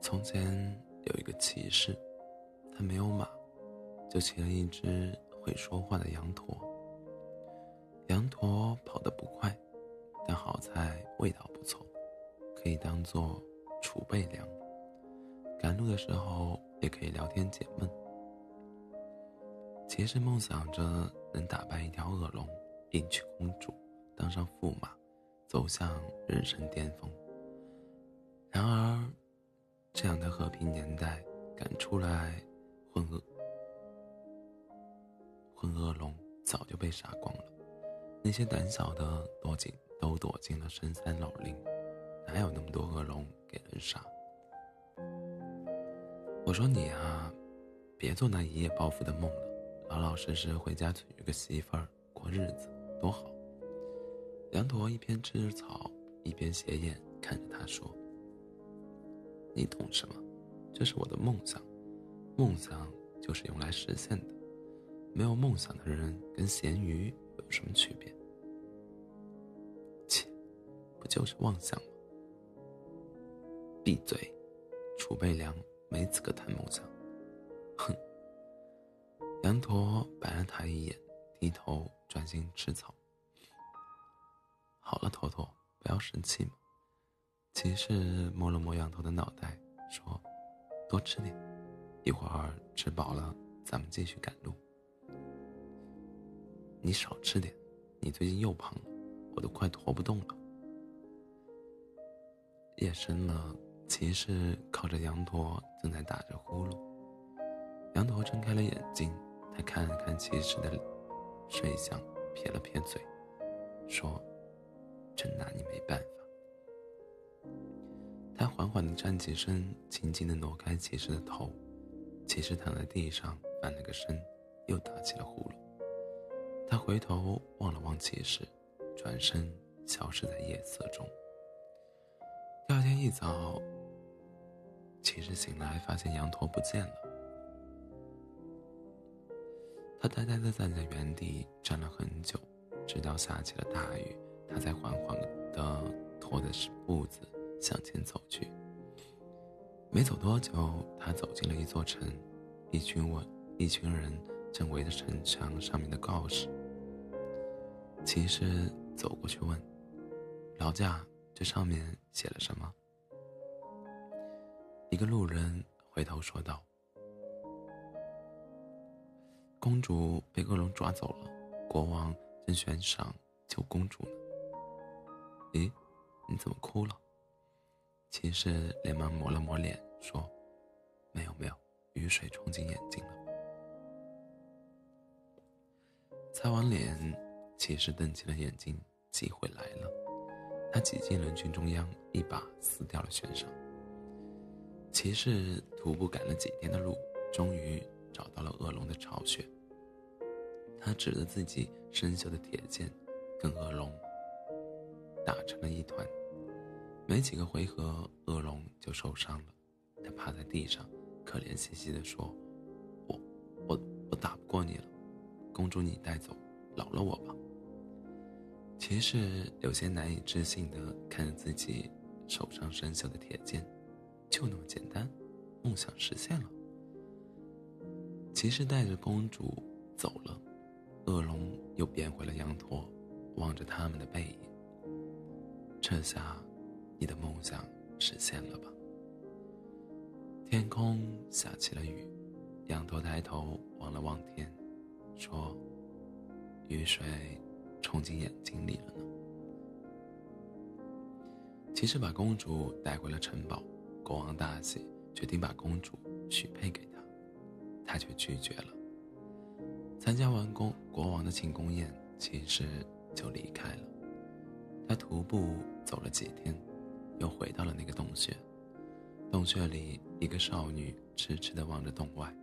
从前有一个骑士，他没有马，就骑了一只会说话的羊驼。羊驼跑得不快，但好在味道不错，可以当做储备粮。赶路的时候也可以聊天解闷。骑士梦想着能打败一条恶龙，迎娶公主，当上驸马，走向人生巅峰。然而，这样的和平年代，敢出来混恶混恶龙早就被杀光了。那些胆小的躲进都躲进了深山老林，哪有那么多恶龙给人杀？我说你啊，别做那一夜暴富的梦了，老老实实回家娶个媳妇儿过日子多好。羊驼一边吃着草，一边斜眼看着他说。你懂什么？这是我的梦想，梦想就是用来实现的。没有梦想的人跟咸鱼有什么区别？切，不就是妄想吗？闭嘴！储备粮没资格谈梦想。哼！羊驼白了他一眼，低头专心吃草。好了，坨坨，不要生气嘛。骑士摸了摸羊驼的脑袋，说：“多吃点，一会儿吃饱了，咱们继续赶路。你少吃点，你最近又胖了，我都快驮不动了。”夜深了，骑士靠着羊驼正在打着呼噜。羊驼睁开了眼睛，他看了看骑士的睡相，撇了撇嘴，说：“真拿你没办法。”他缓缓地站起身，轻轻地挪开骑士的头。骑士躺在地上翻了个身，又打起了呼噜。他回头望了望骑士，转身消失在夜色中。第二天一早，骑士醒来发现羊驼不见了。他呆呆地站在原地站了很久，直到下起了大雨，他才缓缓地拖着步子。向前走去。没走多久，他走进了一座城，一群问，一群人正围着城墙上面的告示。骑士走过去问：“劳驾，这上面写了什么？”一个路人回头说道：“公主被恶龙抓走了，国王正悬赏救公主呢。”咦，你怎么哭了？骑士连忙抹了抹脸，说：“没有，没有，雨水冲进眼睛了。”擦完脸，骑士瞪起了眼睛，机会来了。他挤进人群中央，一把撕掉了悬赏。骑士徒步赶了几天的路，终于找到了恶龙的巢穴。他指着自己生锈的铁剑，跟恶龙打成了一团。没几个回合，恶龙就受伤了。他趴在地上，可怜兮兮地说：“我，我，我打不过你了，公主你带走，饶了我吧。”骑士有些难以置信地看着自己手上生锈的铁剑，就那么简单，梦想实现了。骑士带着公主走了，恶龙又变回了羊驼，望着他们的背影。这下。你的梦想实现了吧？天空下起了雨，羊头抬头望了望天，说：“雨水冲进眼睛里了呢。”骑士把公主带回了城堡，国王大喜，决定把公主许配给他，他却拒绝了。参加完公国王的庆功宴，骑士就离开了。他徒步走了几天。又回到了那个洞穴，洞穴里一个少女痴痴地望着洞外，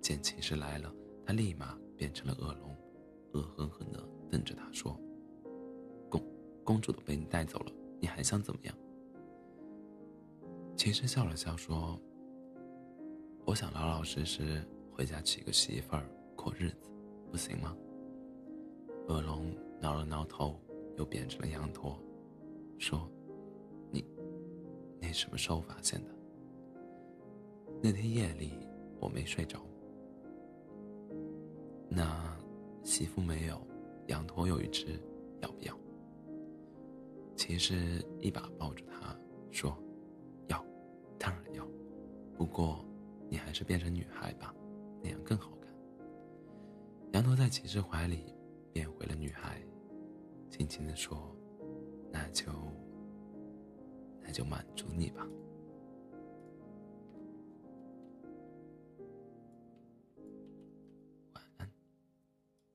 见骑士来了，她立马变成了恶龙，恶狠狠地瞪着他说：“公公主都被你带走了，你还想怎么样？”骑士笑了笑说：“我想老老实实回家娶个媳妇儿过日子，不行吗？”恶龙挠了挠头，又变成了羊驼。说：“你，你什么时候发现的？那天夜里我没睡着。那媳妇没有，羊驼有一只，要不要？”骑士一把抱住他，说：“要，当然要。不过，你还是变成女孩吧，那样更好看。”羊驼在骑士怀里变回了女孩，轻轻地说：“那就，那就满足你吧。”